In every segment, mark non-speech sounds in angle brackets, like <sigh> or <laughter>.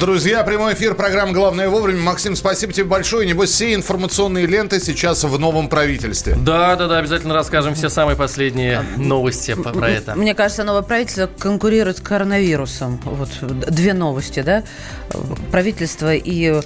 Друзья, прямой эфир программы «Главное вовремя». Максим, спасибо тебе большое. Небось, все информационные ленты сейчас в новом правительстве. Да, да, да, обязательно расскажем все самые последние новости про это. Мне кажется, новое правительство конкурирует с коронавирусом. Вот две новости, да? Правительство и,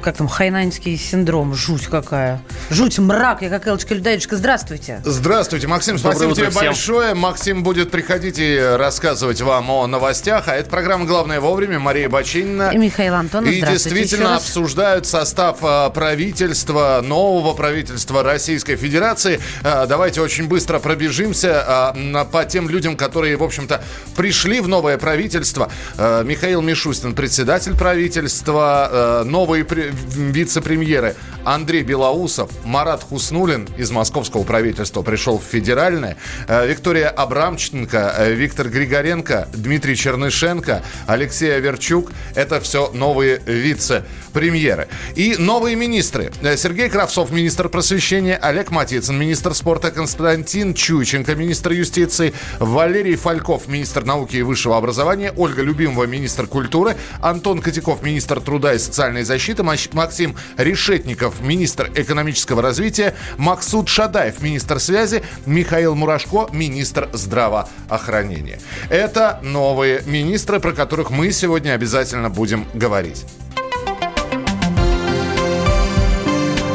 как там, хайнаньский синдром. Жуть какая. Жуть, мрак. Я как Элочка Людоедочка. Здравствуйте. Здравствуйте, Максим. Спасибо тебе всем. большое. Максим будет приходить и рассказывать вам о новостях. А это программа «Главное вовремя». Мария Бачин Калинина. И Михаил Антонов. И действительно обсуждают состав а, правительства, нового правительства Российской Федерации. А, давайте очень быстро пробежимся а, по тем людям, которые, в общем-то, пришли в новое правительство. Михаил Мишустин, председатель правительства, новые вице-премьеры Андрей Белоусов, Марат Хуснулин из московского правительства пришел в федеральное, Виктория Абрамченко, Виктор Григоренко, Дмитрий Чернышенко, Алексей Аверчук. Это все новые вице-премьеры. И новые министры. Сергей Кравцов, министр просвещения, Олег Матицын, министр спорта, Константин Чуйченко, министр юстиции, Валерий Фальков, министр науки и высшего образования, Ольга Любимова, министр культуры, Антон Котяков, министр труда и социальной защиты, Максим Решетников, министр экономического развития, Максуд Шадаев, министр связи, Михаил Мурашко, министр здравоохранения. Это новые министры, про которых мы сегодня обязательно обязательно будем говорить.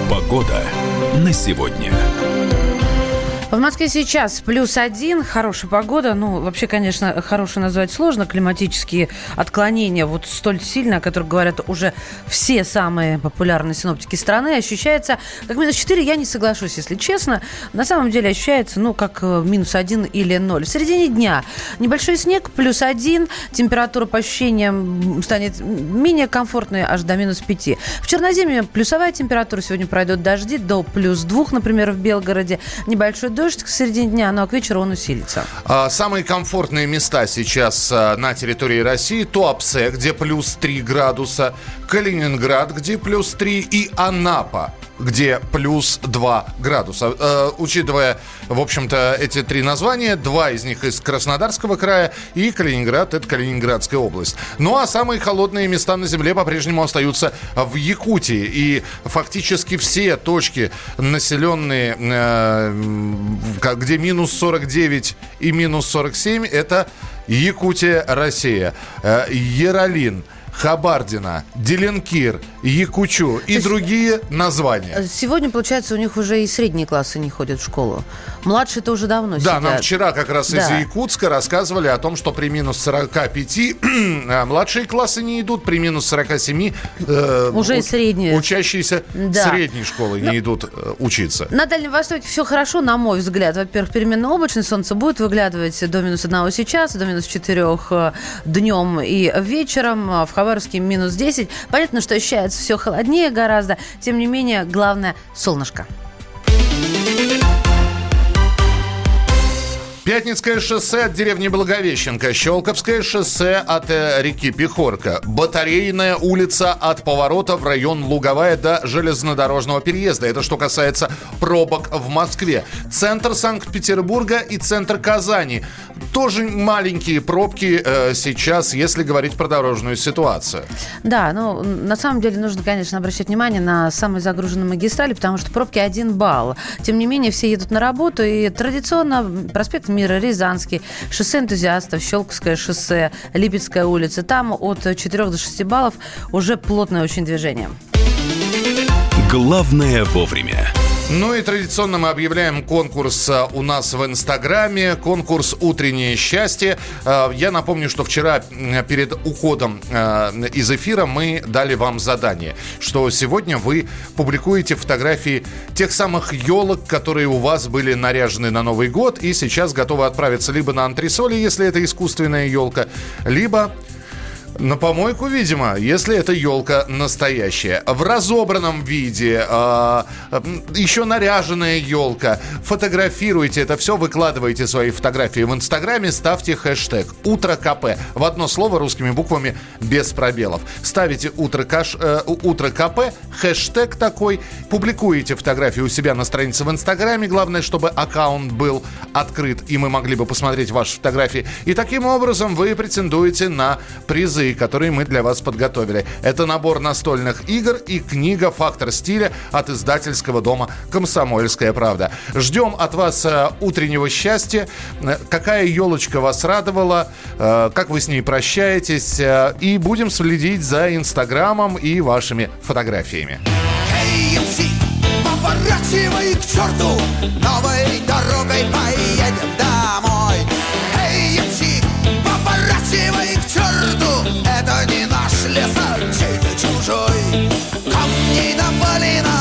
Погода на сегодня. В Москве сейчас плюс один, хорошая погода. Ну, вообще, конечно, хорошее назвать сложно. Климатические отклонения вот столь сильно, о которых говорят уже все самые популярные синоптики страны, ощущается как минус 4. Я не соглашусь, если честно. На самом деле ощущается, ну, как э, минус один или ноль. В середине дня небольшой снег, плюс один. Температура по ощущениям станет менее комфортной, аж до минус 5. В Черноземье плюсовая температура. Сегодня пройдут дожди до плюс 2, например, в Белгороде. Небольшой дождь к середине дня, но к вечеру он усилится. А, самые комфортные места сейчас а, на территории России. Туапсе, где плюс 3 градуса. Калининград, где плюс 3. И Анапа, где плюс 2 градуса. Э, учитывая, в общем-то, эти три названия, два из них из Краснодарского края и Калининград – это Калининградская область. Ну а самые холодные места на Земле по-прежнему остаются в Якутии. И фактически все точки населенные, э, где минус 49 и минус 47 – это Якутия, Россия. Э, Яролин – Хабардина, Деленкир, Якучу и другие названия. Сегодня, получается, у них уже и средние классы не ходят в школу. Младшие-то уже давно да, сидят. нам вчера как раз да. из Якутска рассказывали о том, что при минус 45 <clears throat> а младшие классы не идут, при минус 47 э, уже и средние. учащиеся да. средней школы Но... не идут э, учиться. На Дальнем Востоке все хорошо, на мой взгляд. Во-первых, переменная облачность, солнце будет выглядывать до минус 1 сейчас, до минус 4 э, днем и вечером. В Хабаровске минус 10. Понятно, что ощущается все холоднее гораздо. Тем не менее, главное солнышко. Пятницкое шоссе от деревни Благовещенко, Щелковское шоссе от э, реки Пехорка, Батарейная улица от поворота в район Луговая до железнодорожного переезда. Это что касается пробок в Москве. Центр Санкт-Петербурга и центр Казани. Тоже маленькие пробки э, сейчас, если говорить про дорожную ситуацию. Да, ну, на самом деле нужно, конечно, обращать внимание на самые загруженные магистрали, потому что пробки один балл. Тем не менее, все едут на работу, и традиционно проспект мира, Рязанский, шоссе энтузиастов, Щелковское шоссе, Липецкая улица. Там от 4 до 6 баллов уже плотное очень движение. Главное вовремя. Ну и традиционно мы объявляем конкурс а, у нас в Инстаграме. Конкурс «Утреннее счастье». А, я напомню, что вчера перед уходом а, из эфира мы дали вам задание, что сегодня вы публикуете фотографии тех самых елок, которые у вас были наряжены на Новый год и сейчас готовы отправиться либо на антресоли, если это искусственная елка, либо На помойку, видимо, если эта елка настоящая. В разобранном виде, э, еще наряженная елка. Фотографируйте это все, выкладывайте свои фотографии в Инстаграме, ставьте хэштег «Утро КП». В одно слово русскими буквами без пробелов. Ставите «Утро, каш, э, утро КП», хэштег такой, публикуете фотографии у себя на странице в Инстаграме. Главное, чтобы аккаунт был открыт, и мы могли бы посмотреть ваши фотографии. И таким образом вы претендуете на призы которые мы для вас подготовили. Это набор настольных игр и книга «Фактор стиля» от издательского дома «Комсомольская правда». Ждем от вас э, утреннего счастья. Э, какая елочка вас радовала, э, как вы с ней прощаетесь. И будем следить за Инстаграмом и вашими фотографиями. Hey, поворачивай к черту, новой дорогой поедем домой. Эй, MC, поворачивай черту, это не наш лес, чей-то чужой. Камней навалено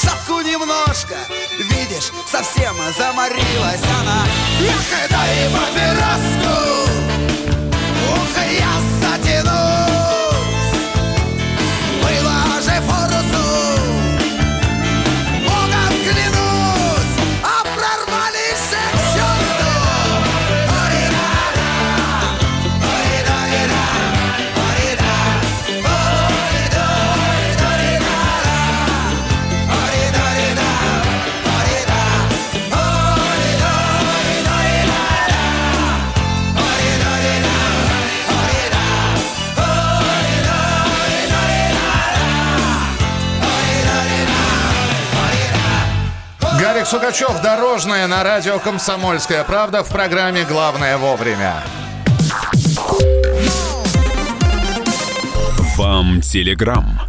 лошадку немножко Видишь, совсем заморилась она. Эх, дай папироску Гарик Сукачев, Дорожная на радио «Комсомольская правда» в программе «Главное вовремя». Вам телеграм.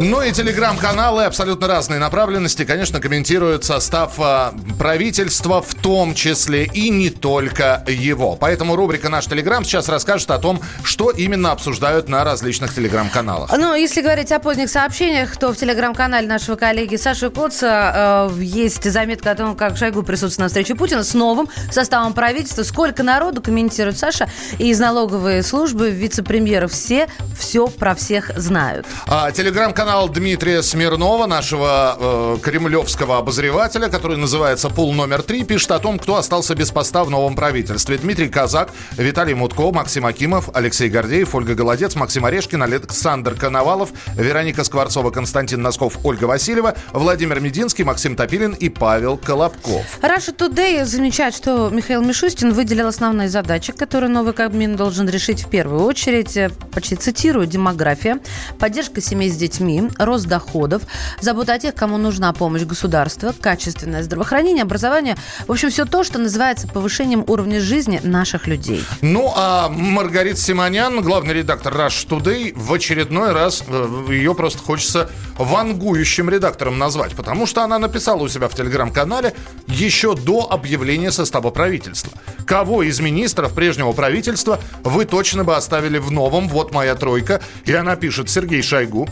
Ну и телеграм-каналы абсолютно разные направленности, конечно, комментируют состав а, правительства, в том числе и не только его. Поэтому рубрика «Наш телеграм» сейчас расскажет о том, что именно обсуждают на различных телеграм-каналах. Ну, если говорить о поздних сообщениях, то в телеграм-канале нашего коллеги Саши Коца э, есть заметка о том, как Шойгу присутствует на встрече Путина с новым составом правительства. Сколько народу, комментирует Саша, и из налоговой службы вице-премьеры все все про всех знают. А, телеграм-канал телеграм-канал Дмитрия Смирнова, нашего э, кремлевского обозревателя, который называется «Пул номер три», пишет о том, кто остался без поста в новом правительстве. Дмитрий Казак, Виталий Мутко, Максим Акимов, Алексей Гордеев, Ольга Голодец, Максим Орешкин, Александр Коновалов, Вероника Скворцова, Константин Носков, Ольга Васильева, Владимир Мединский, Максим Топилин и Павел Колобков. Раша Today замечает, что Михаил Мишустин выделил основные задачи, которые новый Кабмин должен решить в первую очередь. Э, почти цитирую, демография, поддержка семей с детьми, рост доходов, забота о тех, кому нужна помощь государства, качественное здравоохранение, образование. В общем, все то, что называется повышением уровня жизни наших людей. Ну, а Маргарита Симонян, главный редактор Rush Today, в очередной раз э, ее просто хочется вангующим редактором назвать, потому что она написала у себя в телеграм-канале еще до объявления состава правительства. Кого из министров прежнего правительства вы точно бы оставили в новом «Вот моя тройка»? И она пишет Сергей Шойгу,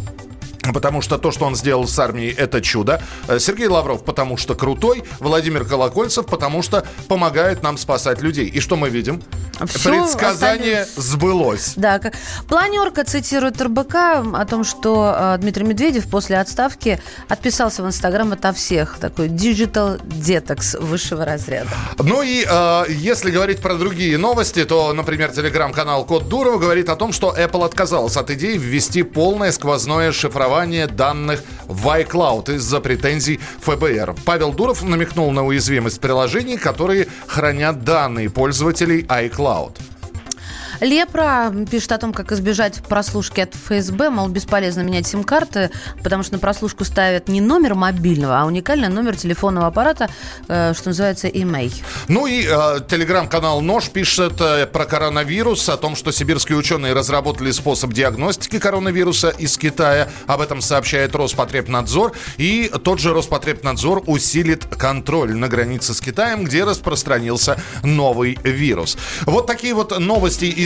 Потому что то, что он сделал с армией, это чудо. Э, Сергей Лавров, потому что крутой. Владимир Колокольцев, потому что помогает нам спасать людей. И что мы видим? Все Предсказание остались... сбылось. Да, как... планерка цитирует РБК о том, что э, Дмитрий Медведев после отставки отписался в Инстаграм ото всех. Такой digital detox высшего разряда. Ну и э, если говорить про другие новости, то, например, телеграм-канал Код Дурова говорит о том, что Apple отказалась от идеи ввести полное сквозное шифрование шифрования данных в iCloud из-за претензий ФБР. Павел Дуров намекнул на уязвимость приложений, которые хранят данные пользователей iCloud. Лепра пишет о том, как избежать прослушки от ФСБ. Мол, бесполезно менять сим-карты, потому что на прослушку ставят не номер мобильного, а уникальный номер телефонного аппарата, э, что называется имей. Ну и э, телеграм-канал Нож пишет э, про коронавирус, о том, что сибирские ученые разработали способ диагностики коронавируса из Китая. Об этом сообщает Роспотребнадзор. И тот же Роспотребнадзор усилит контроль на границе с Китаем, где распространился новый вирус. Вот такие вот новости из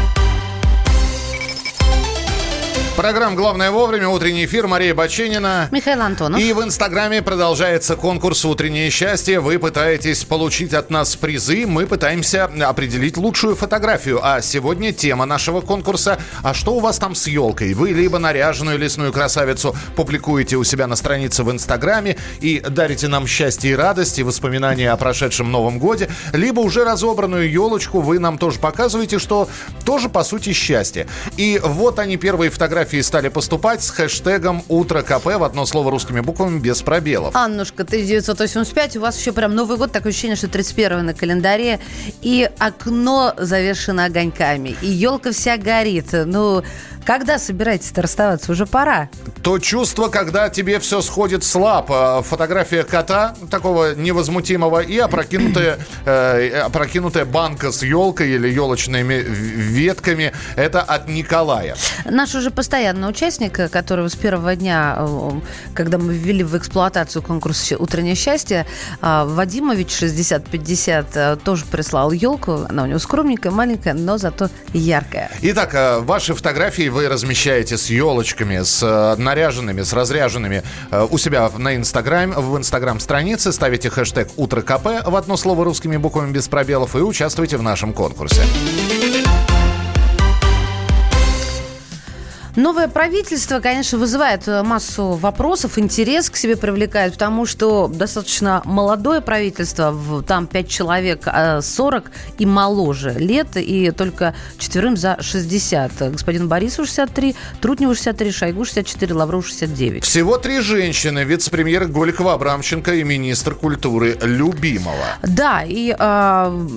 Программа «Главное вовремя». Утренний эфир. Мария Баченина. Михаил Антонов. И в Инстаграме продолжается конкурс «Утреннее счастье». Вы пытаетесь получить от нас призы. Мы пытаемся определить лучшую фотографию. А сегодня тема нашего конкурса «А что у вас там с елкой?» Вы либо наряженную лесную красавицу публикуете у себя на странице в Инстаграме и дарите нам счастье и радость и воспоминания о прошедшем Новом Годе, либо уже разобранную елочку вы нам тоже показываете, что тоже по сути счастье. И вот они первые фотографии фотографии стали поступать с хэштегом «Утро КП» в одно слово русскими буквами без пробелов. Аннушка, 1985, у вас еще прям Новый год, такое ощущение, что 31 на календаре, и окно завершено огоньками, и елка вся горит. Ну, когда собираетесь-то расставаться? Уже пора. То чувство, когда тебе все сходит с лап. А, фотография кота, такого невозмутимого, и опрокинутая, <clears throat> э, опрокинутая банка с елкой или елочными ветками. Это от Николая. Наш уже постоянный участник, который с первого дня, э, когда мы ввели в эксплуатацию конкурс «Утреннее счастье», э, Вадимович 6050 э, тоже прислал елку. Она у него скромненькая, маленькая, но зато яркая. Итак, ваши фотографии вы размещаете с елочками, с э, наряженными, с разряженными э, у себя на Инстаграм, в Инстаграм-странице, ставите хэштег «Утро КП» в одно слово русскими буквами без пробелов и участвуйте в нашем конкурсе. Новое правительство, конечно, вызывает э, массу вопросов, интерес к себе привлекает, потому что достаточно молодое правительство, там 5 человек 40 э, и моложе лет, и только четверым за 60. Господин Борисов 63, Трутневу 63, Шойгу 64, Лавров 69. Всего три женщины. Вице-премьер Голикова Абрамченко и министр культуры Любимова. Да, и э,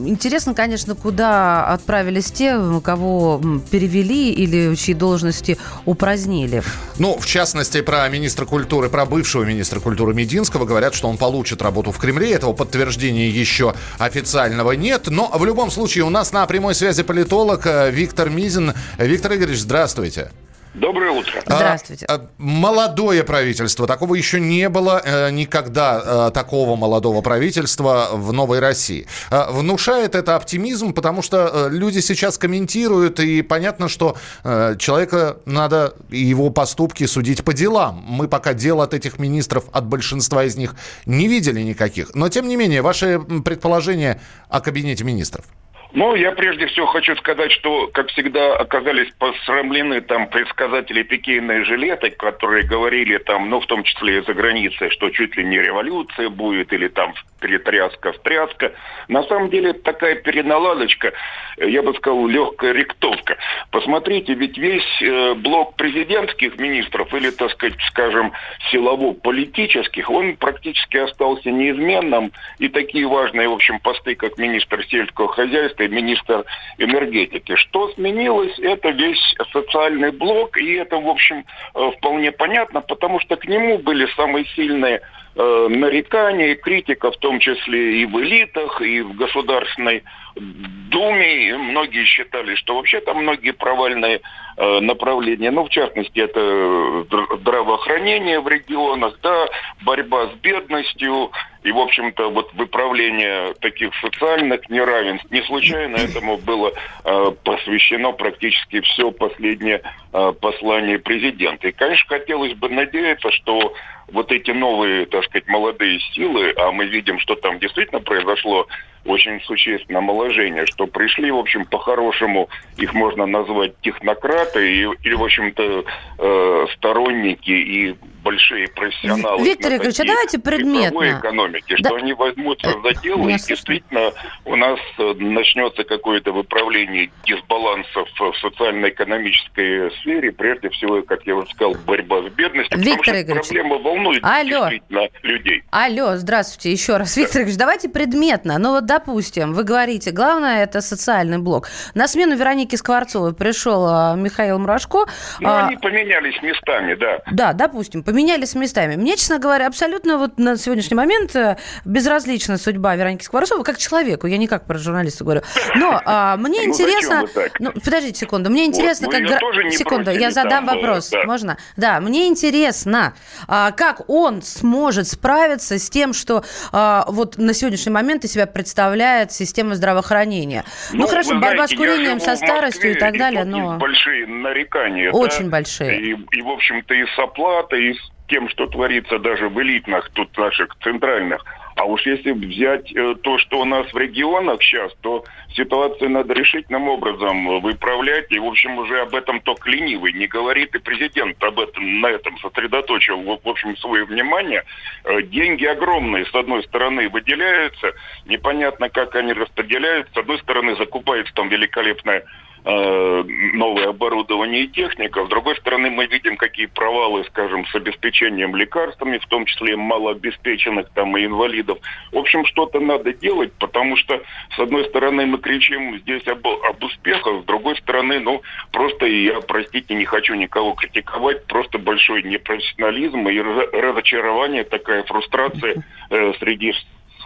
интересно, конечно, куда отправились те, кого перевели или чьи должности упразднили. Ну, в частности, про министра культуры, про бывшего министра культуры Мединского говорят, что он получит работу в Кремле. Этого подтверждения еще официального нет. Но в любом случае у нас на прямой связи политолог э, Виктор Мизин. Виктор Игоревич, здравствуйте. Доброе утро. А, Здравствуйте. А, а, молодое правительство. Такого еще не было э, никогда, э, такого молодого правительства в Новой России. Э, внушает это оптимизм, потому что э, люди сейчас комментируют, и понятно, что э, человека надо и его поступки судить по делам. Мы пока дел от этих министров, от большинства из них, не видели никаких. Но, тем не менее, ваши предположения о кабинете министров – ну, я прежде всего хочу сказать, что, как всегда, оказались посрамлены там предсказатели пикейной жилеты, которые говорили там, ну, в том числе и за границей, что чуть ли не революция будет, или там перетряска-встряска. На самом деле, такая переналадочка, я бы сказал, легкая ректовка. Посмотрите, ведь весь э, блок президентских министров, или, так сказать, скажем, силово-политических, он практически остался неизменным, и такие важные, в общем, посты, как министр сельского хозяйства, и министр энергетики. Что сменилось, это весь социальный блок, и это, в общем, э, вполне понятно, потому что к нему были самые сильные э, нарекания и критика, в том числе и в элитах, и в Государственной Думе. И многие считали, что вообще там многие провальные э, направления. Ну, в частности, это здравоохранение в регионах, да, борьба с бедностью, и, в общем-то, вот выправление таких социальных неравенств, не случайно этому было э, посвящено практически все последнее э, послание президента. И, конечно, хотелось бы надеяться, что вот эти новые, так сказать, молодые силы, а мы видим, что там действительно произошло очень существенное омоложение, что пришли, в общем, по-хорошему, их можно назвать технократы и, или, в общем-то, э, сторонники и большие профессионалы. Виктор Игоревич, а давайте предметно. экономики, да. что они возьмутся э, за дело, и действительно у нас э, начнется какое-то выправление дисбалансов в социально-экономической сфере, прежде всего, как я уже сказал, борьба с бедностью, Виктор Игоревич, проблема волнует Алло. действительно людей. Алло, здравствуйте еще раз. Виктор Игоревич, давайте предметно. Ну вот, допустим, вы говорите, главное это социальный блок. На смену Вероники Скворцовой пришел а, Михаил Мурашко. Ну, а... они поменялись местами, да. Да, допустим, поменялись местами. Мне, честно говоря, абсолютно вот на сегодняшний момент э, безразлична судьба Вероники Скворцовой как человеку. Я не как про журналиста говорю. Но <laughs> а, мне ну, интересно... Ну, подождите секунду. Мне интересно, вот, как... Секунду, я задам там, вопрос. Можно? Да, мне интересно, а, как он сможет справиться с тем, что а, вот на сегодняшний момент из себя представляет система здравоохранения. Ну, ну хорошо, борьба знаете, с курением, со старостью и так далее, но... большие нарекания. Очень да? большие. И, и, в общем-то, и с оплатой, и с тем, что творится даже в элитных, тут наших центральных. А уж если взять э, то, что у нас в регионах сейчас, то ситуацию надо решительным образом выправлять. И, в общем, уже об этом только ленивый не говорит. И президент об этом, на этом сосредоточил, в общем, свое внимание. Э, деньги огромные, с одной стороны, выделяются. Непонятно, как они распределяются. С одной стороны, закупается там великолепная Э, новое оборудование и техника. С другой стороны, мы видим, какие провалы, скажем, с обеспечением лекарствами, в том числе малообеспеченных там и инвалидов. В общем, что-то надо делать, потому что, с одной стороны, мы кричим здесь об, об успехах, с другой стороны, ну, просто я, простите, не хочу никого критиковать, просто большой непрофессионализм и разочарование, такая фрустрация э, среди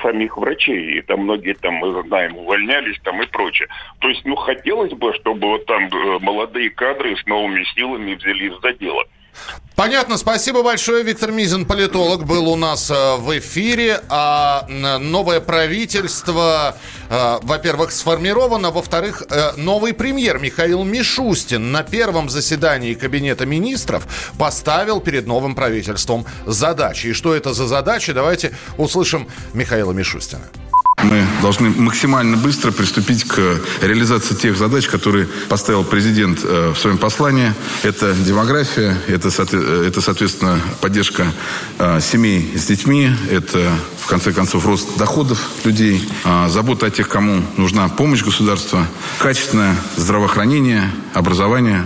самих врачей. И там многие, там, мы знаем, увольнялись там и прочее. То есть, ну, хотелось бы, чтобы вот там э, молодые кадры с новыми силами взялись за дело. Понятно, спасибо большое. Виктор Мизин, политолог, был у нас э, в эфире. А новое правительство, э, во-первых, сформировано, во-вторых, э, новый премьер Михаил Мишустин на первом заседании Кабинета министров поставил перед новым правительством задачи. И что это за задачи, давайте услышим Михаила Мишустина. Мы должны максимально быстро приступить к реализации тех задач, которые поставил президент э, в своем послании. Это демография, это, это соответственно, поддержка э, семей с детьми, это, в конце концов, рост доходов людей, э, забота о тех, кому нужна помощь государства, качественное здравоохранение, образование,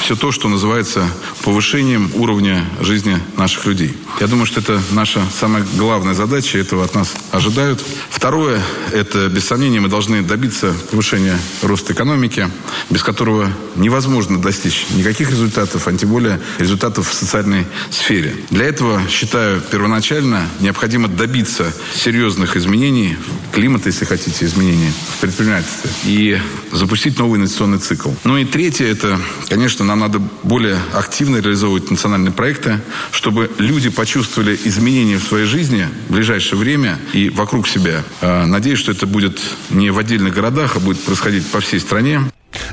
все то, что называется повышением уровня жизни наших людей. Я думаю, что это наша самая главная задача, этого от нас ожидают. Второе, это, без сомнения, мы должны добиться повышения роста экономики, без которого невозможно достичь никаких результатов, а тем более результатов в социальной сфере. Для этого, считаю, первоначально необходимо добиться серьезных изменений климата, если хотите, изменений в предпринимательстве, и запустить новый инвестиционный цикл. Ну и третье, это, конечно, нам надо более активно реализовывать национальные проекты, чтобы люди почувствовали изменения в своей жизни в ближайшее время и вокруг себя. А, надеюсь, что это будет не в отдельных городах, а будет происходить по всей стране.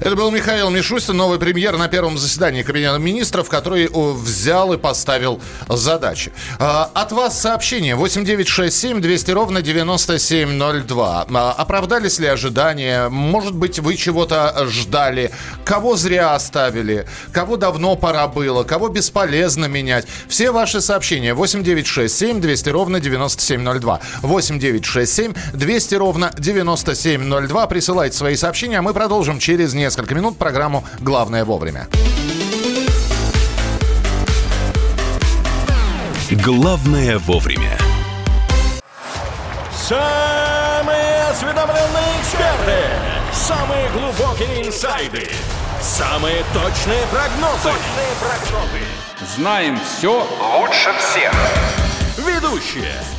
Это был Михаил Мишустин, новый премьер на первом заседании Кабинета министров, который взял и поставил задачи. А, от вас сообщение 8967 200 ровно 9702. А, оправдались ли ожидания? Может быть, вы чего-то ждали? Кого зря оставили? Кого давно пора было? Кого бесполезно менять? Все ваши сообщения 8967 200 ровно 9702. 8967 200 ровно 9702. Присылайте свои сообщения, а мы продолжим через через несколько минут программу «Главное вовремя». Главное вовремя. Самые осведомленные эксперты. Самые глубокие инсайды. Самые точные прогнозы. Точные прогнозы. Знаем все лучше всех. Ведущие.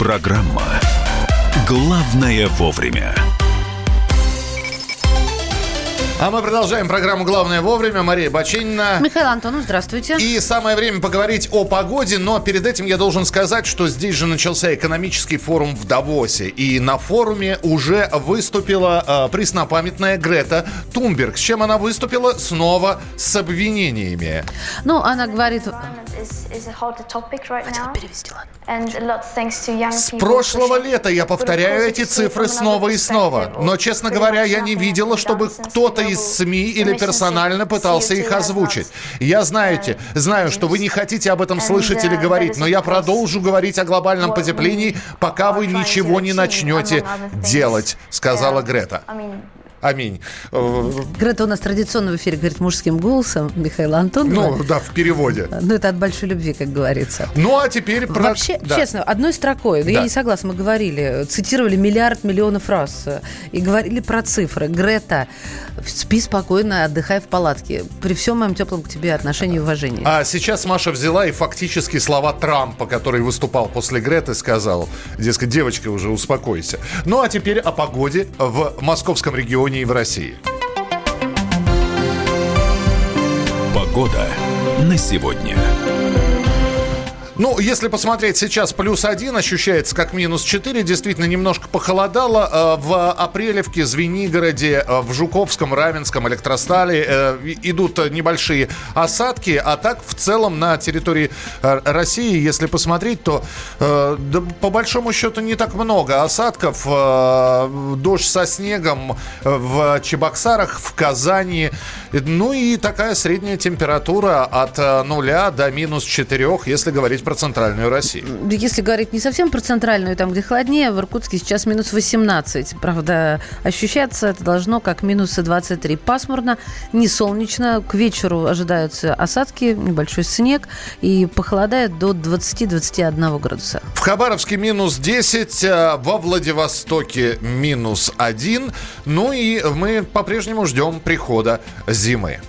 Программа «Главное вовремя». А мы продолжаем программу «Главное вовремя». Мария Бачинина. Михаил Антонов, здравствуйте. И самое время поговорить о погоде, но перед этим я должен сказать, что здесь же начался экономический форум в Давосе. И на форуме уже выступила э, преснопамятная Грета Тумберг. С чем она выступила? Снова с обвинениями. Ну, она говорит... С прошлого лета я повторяю эти цифры снова и снова. Но, честно говоря, я не видела, чтобы кто-то из СМИ или персонально пытался их озвучить. Я знаете, знаю, что вы не хотите об этом слышать или говорить, но я продолжу говорить о глобальном потеплении, пока вы ничего не начнете делать, сказала Грета. Аминь. Грета у нас традиционно в эфире говорит мужским голосом Михаила Антонова. Ну, да, в переводе. Ну, это от большой любви, как говорится. Ну, а теперь... Про... Вообще, да. честно, одной строкой, да. я не согласна, мы говорили, цитировали миллиард миллионов раз и говорили про цифры. Грета, спи спокойно, отдыхай в палатке. При всем моем теплом к тебе отношении и уважении. А сейчас Маша взяла и фактически слова Трампа, который выступал после Греты, сказал, дескать, девочка, уже успокойся. Ну, а теперь о погоде в московском регионе Японии в России. Погода на сегодня. Ну, если посмотреть сейчас, плюс один ощущается как минус 4. Действительно, немножко похолодало. Э, в Апрелевке, Звенигороде, э, в Жуковском, Равенском, Электростале э, идут небольшие осадки. А так, в целом, на территории России, если посмотреть, то да, по большому счету не так много осадков. Дождь со снегом в Чебоксарах, в Казани. Ну и такая средняя температура от нуля до минус 4, если говорить про про центральную Россию. Если говорить не совсем про центральную, там, где холоднее, в Иркутске сейчас минус 18. Правда, ощущаться это должно как минусы 23. Пасмурно, не солнечно. К вечеру ожидаются осадки, небольшой снег. И похолодает до 20-21 градуса. В Хабаровске минус 10, а во Владивостоке минус 1. Ну и мы по-прежнему ждем прихода зимы.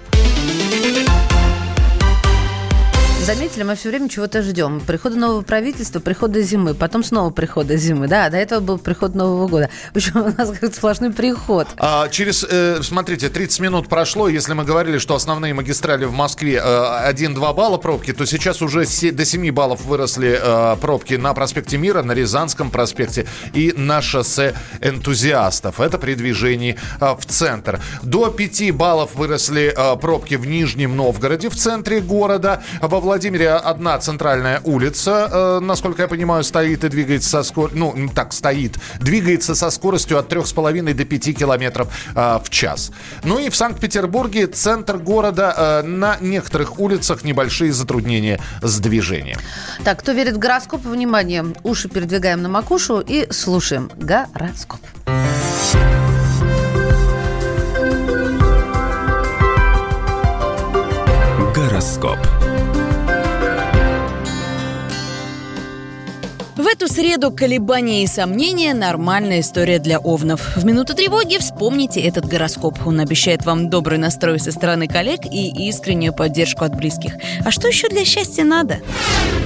Заметили, мы все время чего-то ждем. Прихода нового правительства, прихода зимы, потом снова прихода зимы. Да, до этого был приход Нового года. В общем, у нас как сплошной приход. А, через, э, смотрите, 30 минут прошло. Если мы говорили, что основные магистрали в Москве э, 1-2 балла пробки, то сейчас уже се- до 7 баллов выросли э, пробки на проспекте Мира, на Рязанском проспекте и на шоссе энтузиастов. Это при движении э, в центр. До 5 баллов выросли э, пробки в Нижнем Новгороде, в центре города. Во Владимире одна центральная улица, э, насколько я понимаю, стоит и двигается со скоростью, ну, так стоит, двигается со скоростью от 3,5 до 5 километров э, в час. Ну и в Санкт-Петербурге центр города э, на некоторых улицах небольшие затруднения с движением. Так, кто верит в гороскоп, внимание, уши передвигаем на макушу и слушаем гороскоп. Гороскоп. Эту среду колебания и сомнения – нормальная история для овнов. В минуту тревоги вспомните этот гороскоп. Он обещает вам добрый настрой со стороны коллег и искреннюю поддержку от близких. А что еще для счастья надо?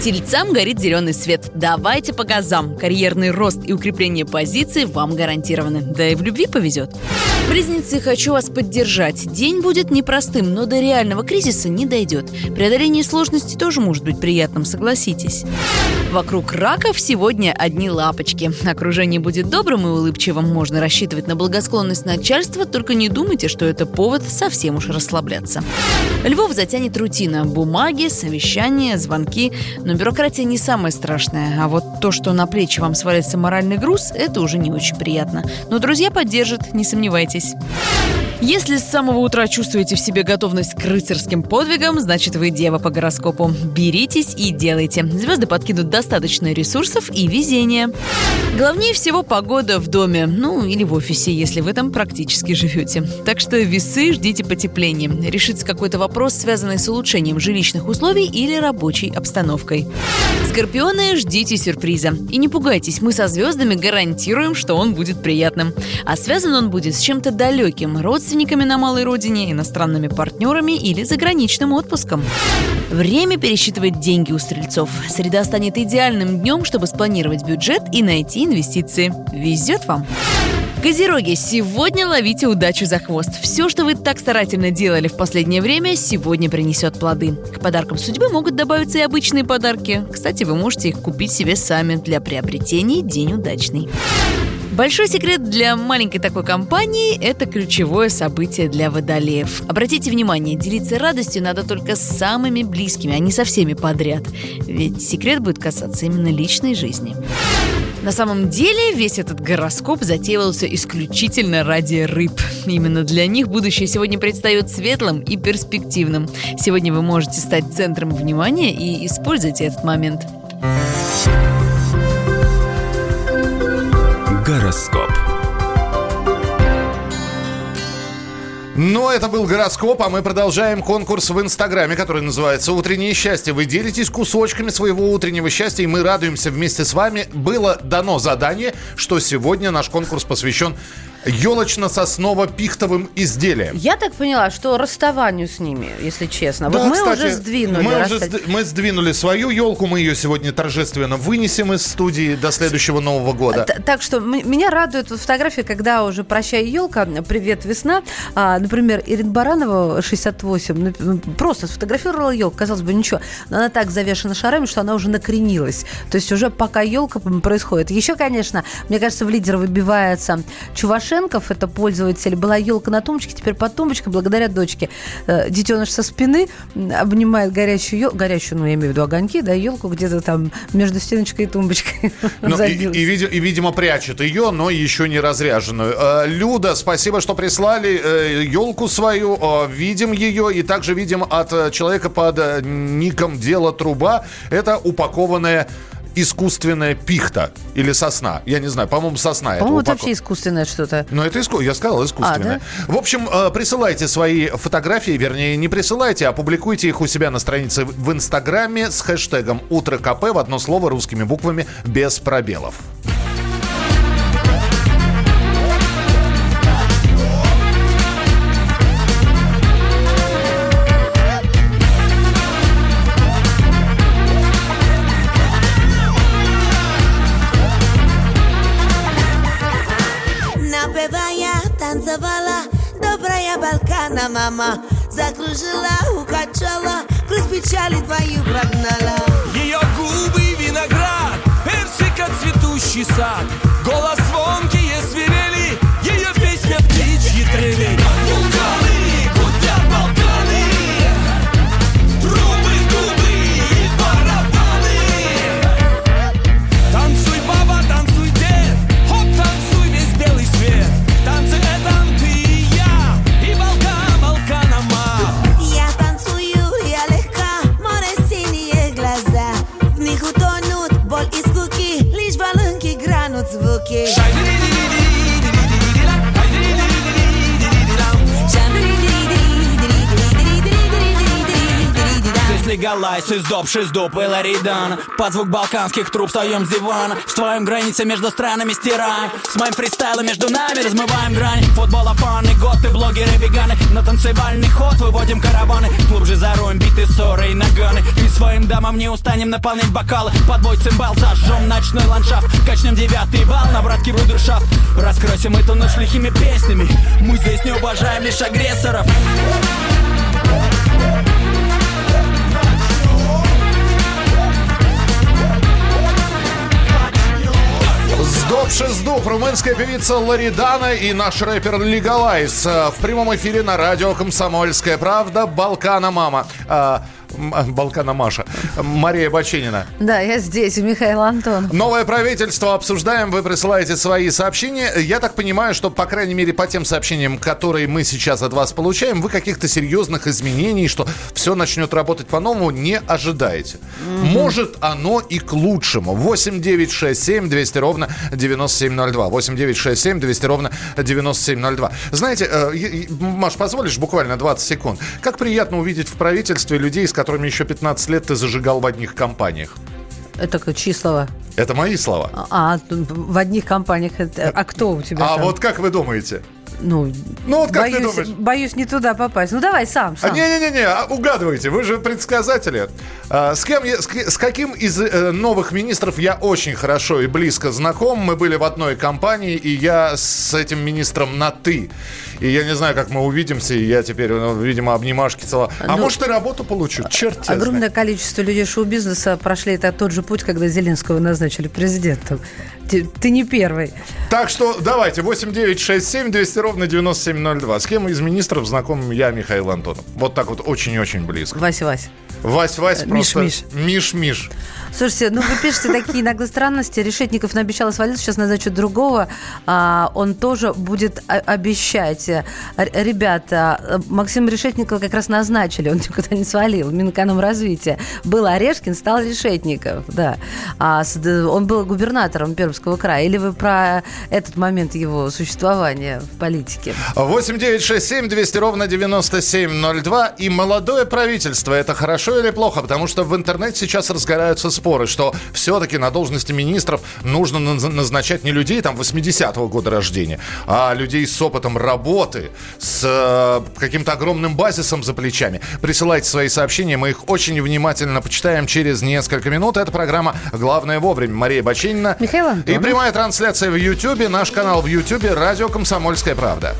Тельцам горит зеленый свет. Давайте по газам. Карьерный рост и укрепление позиций вам гарантированы. Да и в любви повезет. Близнецы, хочу вас поддержать. День будет непростым, но до реального кризиса не дойдет. Преодоление сложностей тоже может быть приятным, согласитесь. Вокруг раков сегодня одни лапочки. Окружение будет добрым и улыбчивым. Можно рассчитывать на благосклонность начальства, только не думайте, что это повод совсем уж расслабляться. Львов затянет рутина. Бумаги, совещания, звонки. Но бюрократия не самое страшное. А вот то, что на плечи вам свалится моральный груз, это уже не очень приятно. Но друзья поддержат, не сомневайтесь. Если с самого утра чувствуете в себе готовность к рыцарским подвигам, значит вы дева по гороскопу. Беритесь и делайте. Звезды подкинут достаточно ресурсов и везения. Главнее всего погода в доме, ну или в офисе, если вы там практически живете. Так что весы ждите потепления. Решится какой-то вопрос, связанный с улучшением жилищных условий или рабочей обстановкой. Скорпионы, ждите сюрприза. И не пугайтесь, мы со звездами гарантируем, что он будет приятным. А связан он будет с чем-то далеким, родственниками на малой родине, иностранными партнерами или заграничным отпуском. Время пересчитывать деньги у стрельцов. Среда станет идеальным днем, чтобы спланировать бюджет и найти инвестиции. Везет вам! Козероги, сегодня ловите удачу за хвост. Все, что вы так старательно делали в последнее время, сегодня принесет плоды. К подаркам судьбы могут добавиться и обычные подарки. Кстати, вы можете их купить себе сами для приобретения «День удачный». Большой секрет для маленькой такой компании – это ключевое событие для водолеев. Обратите внимание, делиться радостью надо только с самыми близкими, а не со всеми подряд. Ведь секрет будет касаться именно личной жизни. На самом деле весь этот гороскоп затеивался исключительно ради рыб. Именно для них будущее сегодня предстает светлым и перспективным. Сегодня вы можете стать центром внимания и используйте этот момент. Гороскоп. Но это был гороскоп, а мы продолжаем конкурс в Инстаграме, который называется «Утреннее счастье». Вы делитесь кусочками своего утреннего счастья, и мы радуемся вместе с вами. Было дано задание, что сегодня наш конкурс посвящен елочно-сосново-пихтовым изделиям. Я так поняла, что расставанию с ними, если честно. Да, вот мы кстати, уже сдвинули. Мы, уже сд- мы сдвинули свою елку, мы ее сегодня торжественно вынесем из студии до следующего Нового года. Т- Так что меня радует вот фотография, когда уже «Прощай, елка», «Привет, весна». А, например, Ирина Баранова, 68, ну, ну, просто сфотографировала елку, казалось бы, ничего. Но она так завешена шарами, что она уже накренилась. То есть уже пока елка происходит. Еще, конечно, мне кажется, в лидер выбивается Чувашенков, это пользователь. Была елка на тумбочке, теперь под тумбочкой, благодаря дочке. Э, Детеныш со спины обнимает горящую елку, горящую, ну, я имею в виду огоньки, да, елку где-то там между стеночкой и тумбочкой <laughs> Ну, и, и, и, видимо, прячет ее, но еще не разряженную. Э, Люда, спасибо, что прислали елку свою. Э, видим ее и также видим от человека под ником «Дело труба». Это упакованная искусственная пихта или сосна. Я не знаю, по-моему, сосна. По-моему, это это вообще искусственное что-то. Ну, это иску... я сказал искусственное. В общем, э, присылайте свои фотографии, вернее, не присылайте, а публикуйте их у себя на странице в Инстаграме с хэштегом «Утро КП» в одно слово русскими буквами без пробелов. Балкана мама Закружила, укачала Груз печали твою прогнала. Ее губы виноград Персика цветущий сад. Голос звонкие свирели Ее песня птичьи трели yeah. Легалайз, издоб, шиздоб и ларидан Под звук балканских труб встаем с дивана. Строим границы между странами, стираем С моим фристайлом между нами размываем грани Футбола, фаны, готы, блогеры, веганы. На танцевальный ход выводим караваны. Глубже зароем биты, ссоры и наганы. И своим дамам не устанем наполнять бокалы. Под бой цимбал зажжем ночной ландшафт. Качнем девятый вал на братский брудершафт Раскройся эту ночь лихими песнями. Мы здесь не уважаем лишь агрессоров. Сдоб Шиздуб, румынская певица Ларидана и наш рэпер Легалайз. Э, В прямом эфире на радио «Комсомольская правда» Балкана Мама. А, Балкана Маша. Мария Баченина. Да, я здесь, Михаил Антон. Новое правительство обсуждаем, вы присылаете свои сообщения. Я так понимаю, что, по крайней мере, по тем сообщениям, которые мы сейчас от вас получаем, вы каких-то серьезных изменений, что все начнет работать по-новому, не ожидаете. Может, оно и к лучшему. 8 9 6 7 200 ровно 9702. 8 9 6 7 200 ровно 9702. Знаете, э, Маш, позволишь буквально 20 секунд? Как приятно увидеть в правительстве людей, с которыми еще 15 лет ты зажигал в одних компаниях. Это чьи слова? Это мои слова. А, в одних компаниях. это- А кто у тебя А там? вот как вы думаете? Ну, Ну вот как ты боюсь, думаешь? боюсь не туда попасть. Ну, давай сам, А, сам. Не-не-не, а, угадывайте, вы же предсказатели. А, с, кем я- с, с каким из э, новых министров я очень хорошо и близко знаком? Мы были в одной компании, и я с этим министром на «ты». И я не знаю, как мы увидимся, и я теперь, ну, видимо, обнимашки целовал. А Ну, может, и работу получу? Черт Огромное знает. количество людей шоу-бизнеса прошли это тот же путь, когда Зеленского назначили президентом. Ты, ты не первый. Так что давайте, 8967 200 ровно 9702. С кем из министров знаком я, Михаил Антонов? Вот так вот очень-очень близко. Вась-Вась. Вась-Вась просто... Миш-Миш. Миш-Миш. Слушайте, ну вы пишете такие иногда странности. Решетников наобещал свалить, сейчас назначат другого. А, он тоже будет обещать. Ребята, Максим Решетникова как раз назначили, он никуда не свалил. Минэкономразвития. Был Орешкин, стал Решетников, да. А он был губернатором Пермского края. Или вы про этот момент его существования в политике? 8 9 6 7 200 ровно 9702. И молодое правительство. Это хорошо или плохо? Потому что в интернете сейчас разгораются споры, что все-таки на должности министров нужно наз- назначать не людей там 80-го года рождения, а людей с опытом работы, с э, каким-то огромным базисом за плечами. Присылайте свои сообщения, мы их очень внимательно почитаем через несколько минут. Это программа «Главное вовремя». Мария Баченина. Михаил И Антонов. прямая трансляция в Ютьюбе. Наш канал в Ютьюбе «Радио Комсомольская правда».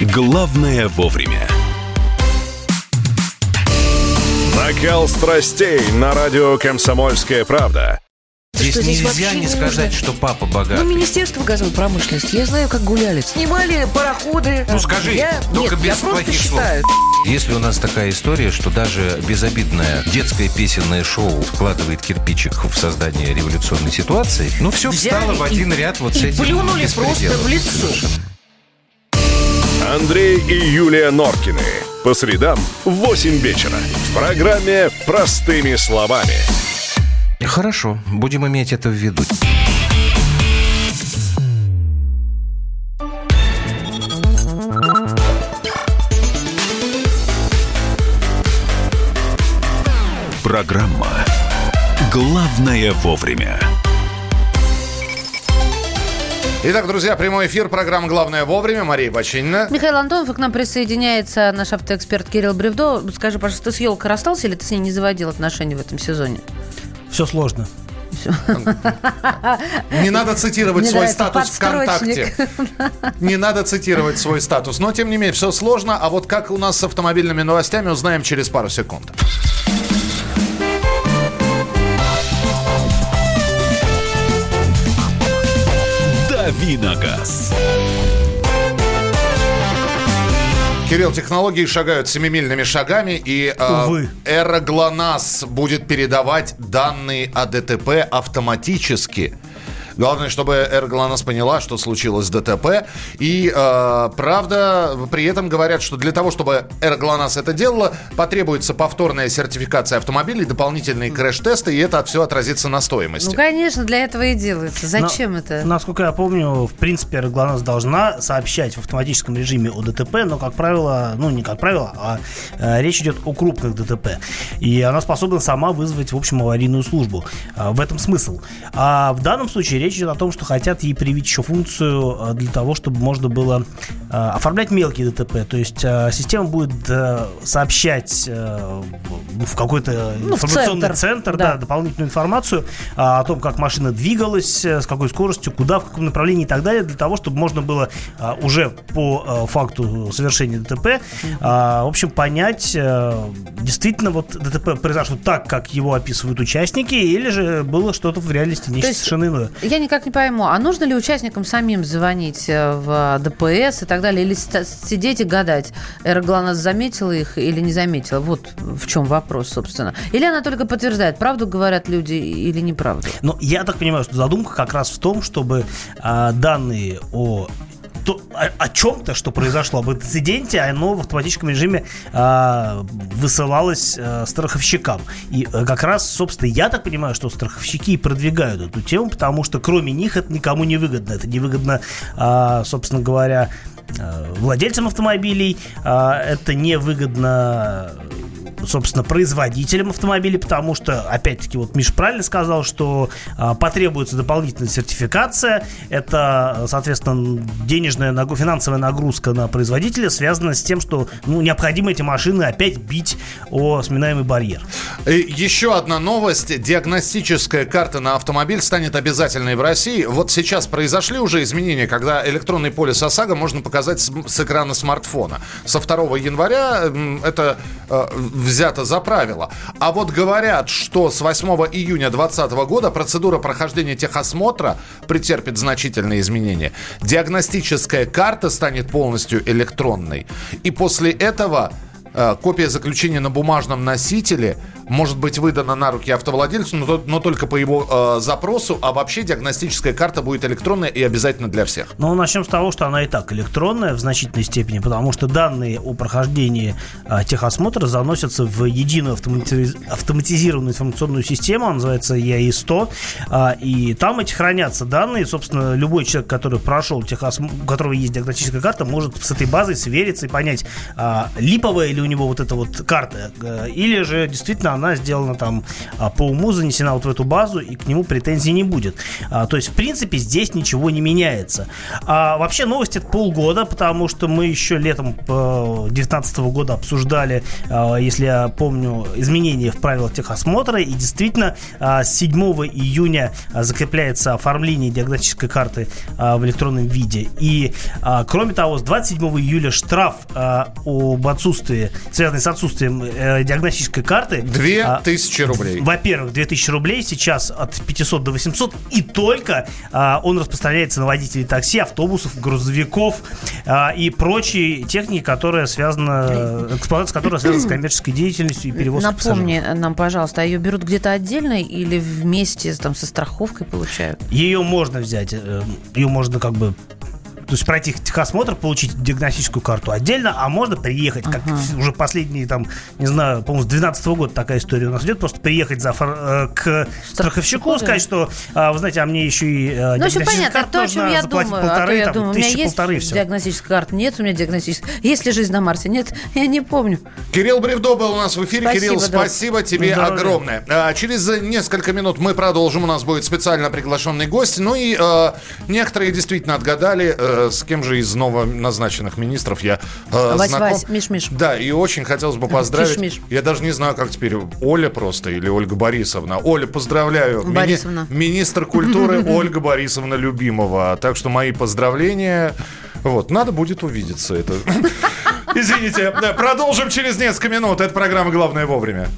Главное вовремя. Накал страстей на радио «Комсомольская правда». Здесь Что здесь нельзя не сказать, нужно? что папа богат. Ну, Министерство газовой промышленности. Я знаю, как гуляли. Снимали пароходы. Ну скажи, я... только Нет, без я просто плохих слов. считаю. Если у нас такая история, что даже безобидное детское песенное шоу вкладывает кирпичик в создание революционной ситуации, ну все Взяли встало в и- один ряд вот с и этим плюнули просто в лицо. Совершенно. Андрей и Юлия Норкины. По средам в 8 вечера. В программе «Простыми словами». Хорошо, будем иметь это в виду. Программа «Главное вовремя». Итак, друзья, прямой эфир, программа «Главное вовремя». Мария Бачинина. Михаил Антонов, и к нам присоединяется наш автоэксперт Кирилл Бревдо. Скажи, пожалуйста, ты с елкой расстался или ты с ней не заводил отношения в этом сезоне? Все сложно. Не надо цитировать свой нравится статус ВКонтакте. Не надо цитировать свой статус. Но, тем не менее, все сложно. А вот как у нас с автомобильными новостями, узнаем через пару секунд. Давиногаз. Кирилл, технологии шагают семимильными шагами, и э, Увы. эра ГЛОНАСС будет передавать данные о ДТП автоматически. Главное, чтобы Эра ГЛОНАСС поняла, что случилось с ДТП. И, э, правда, при этом говорят, что для того, чтобы Эра ГЛОНАСС это делала, потребуется повторная сертификация автомобилей, дополнительные крэш-тесты, и это все отразится на стоимости. Ну, конечно, для этого и делается. Зачем это? Насколько я помню, в принципе, ГЛОНАСС должна сообщать в автоматическом режиме о ДТП, но, как правило, ну, не как правило, а э, речь идет о крупных ДТП. И она способна сама вызвать, в общем, аварийную службу. А, в этом смысл. А в данном случае речь идет о том, что хотят ей привить еще функцию э, для того, чтобы можно было э, оформлять мелкие ДТП. То есть э, система будет сообщать в какой-то Ну, информационный центр, центр, да. да, дополнительную информацию о том, как машина двигалась, с какой скоростью, куда, в каком направлении и так далее, для того, чтобы можно было уже по факту совершения ДТП, в общем, понять, действительно вот ДТП произошло так, как его описывают участники, или же было что-то в реальности нечто есть- совершенно иное. Я никак не пойму, а нужно ли участникам самим звонить э, в ДПС и так далее, или сидеть и гадать, Эра ГЛОНАСС заметила их или не заметила? Вот в чем вопрос, собственно. Или она только подтверждает, правду говорят люди или неправду? Но я так понимаю, что задумка как раз в том, чтобы а, данные о то- о, о чем-то, что произошло, об инциденте, оно в автоматическом режиме а, высылалось а, страховщикам. И а, как раз, собственно, я так понимаю, что страховщики продвигают эту тему, потому что кроме них это никому не выгодно. Это невыгодно, а, собственно говоря, а, владельцам автомобилей, а, это невыгодно собственно, производителям автомобилей, потому что, опять-таки, вот Миш правильно сказал, что а, потребуется дополнительная сертификация. Это, соответственно, денежная, финансовая нагрузка на производителя связана с тем, что ну, необходимо эти машины опять бить о сминаемый барьер. Еще одна новость. Диагностическая карта на автомобиль станет обязательной в России. Вот сейчас произошли уже изменения, когда электронный полис ОСАГО можно показать с, с экрана смартфона. Со 2 января это э, взято за правило. А вот говорят, что с 8 июня 2020 года процедура прохождения техосмотра претерпит значительные изменения. Диагностическая карта станет полностью электронной. И после этого Э, Копия заключения на бумажном носителе может быть выдана на руки автовладельцу, но, но только по его э, запросу, а вообще диагностическая карта будет электронная и обязательно для всех. Но начнем с того, что она и так электронная в значительной степени, потому что данные о прохождении а, техосмотра заносятся в единую автомати- автоматизированную информационную систему, она называется ЕАИ-100, а, и там эти хранятся данные, собственно, любой человек, который прошел техосмотр, у которого есть диагностическая карта, может с этой базой свериться и понять, а, липовая ли у него вот эта вот карта, э, или же действительно она сделана там а, по уму, занесена вот в эту базу, и к нему претензий не будет. А, То есть, в принципе, здесь ничего не меняется. А вообще новость это полгода, потому что мы еще летом 2019 года обсуждали, а, если я помню, изменения в правилах техосмотра, и действительно а, с 7 июня закрепляется оформление диагностической карты в электронном виде. И, кроме того, с 27 июля штраф об отсутствии, связанный с отсутствием э, диагностической карты, а, 2000 рублей. во-первых, 2000 рублей сейчас от 500 до 800, и только а, он распространяется на водителей такси, автобусов, грузовиков а, и прочей техники, которая связана, эксплуатация которая связана с <clears throat> коммерческой деятельностью и перевозкой Напомни нам, пожалуйста, а ее берут где-то отдельно или вместе там, со страховкой получают? Ее можно взять, э, ее можно как бы то есть пройти техосмотр, получить диагностическую карту отдельно, а можно приехать, как уже последние, там, не знаю, по-моему, с 2012 года такая история у нас идет, просто приехать за, э, к страховщику, да. сказать, что, а, вы знаете, а мне еще и э, Ну, все диагностическая понятно, карта то, о чем нужна, я заплатить думаю. а то полторы, я там, думаю, у меня тысячи есть полторы, все. диагностическая карта? Нет, у меня диагностическая. Есть ли жизнь на Марсе? Нет, я не помню. Кирилл Бревдо был у нас в эфире. Спасибо, Кирилл, друг. спасибо тебе Здоровья. огромное. А, через несколько минут мы продолжим. У нас будет специально приглашенный гость. Ну и э, некоторые действительно отгадали, э, с кем же из новоназначенных министров я э, Вась, знаком. Вась, Миш, Миш. Да, и очень хотелось бы <laughs> поздравить. Тише, Миш. Я даже не знаю, как теперь Оля просто или Ольга Борисовна. Оля, поздравляю. Мини- Борисовна. министр культуры <laughs> Ольга Борисовна Любимова. Так что мои поздравления. Вот, надо будет увидеться это. <laughs> Извините, продолжим через несколько минут. Это программа «Главное вовремя».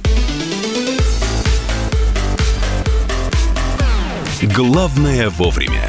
Главное вовремя.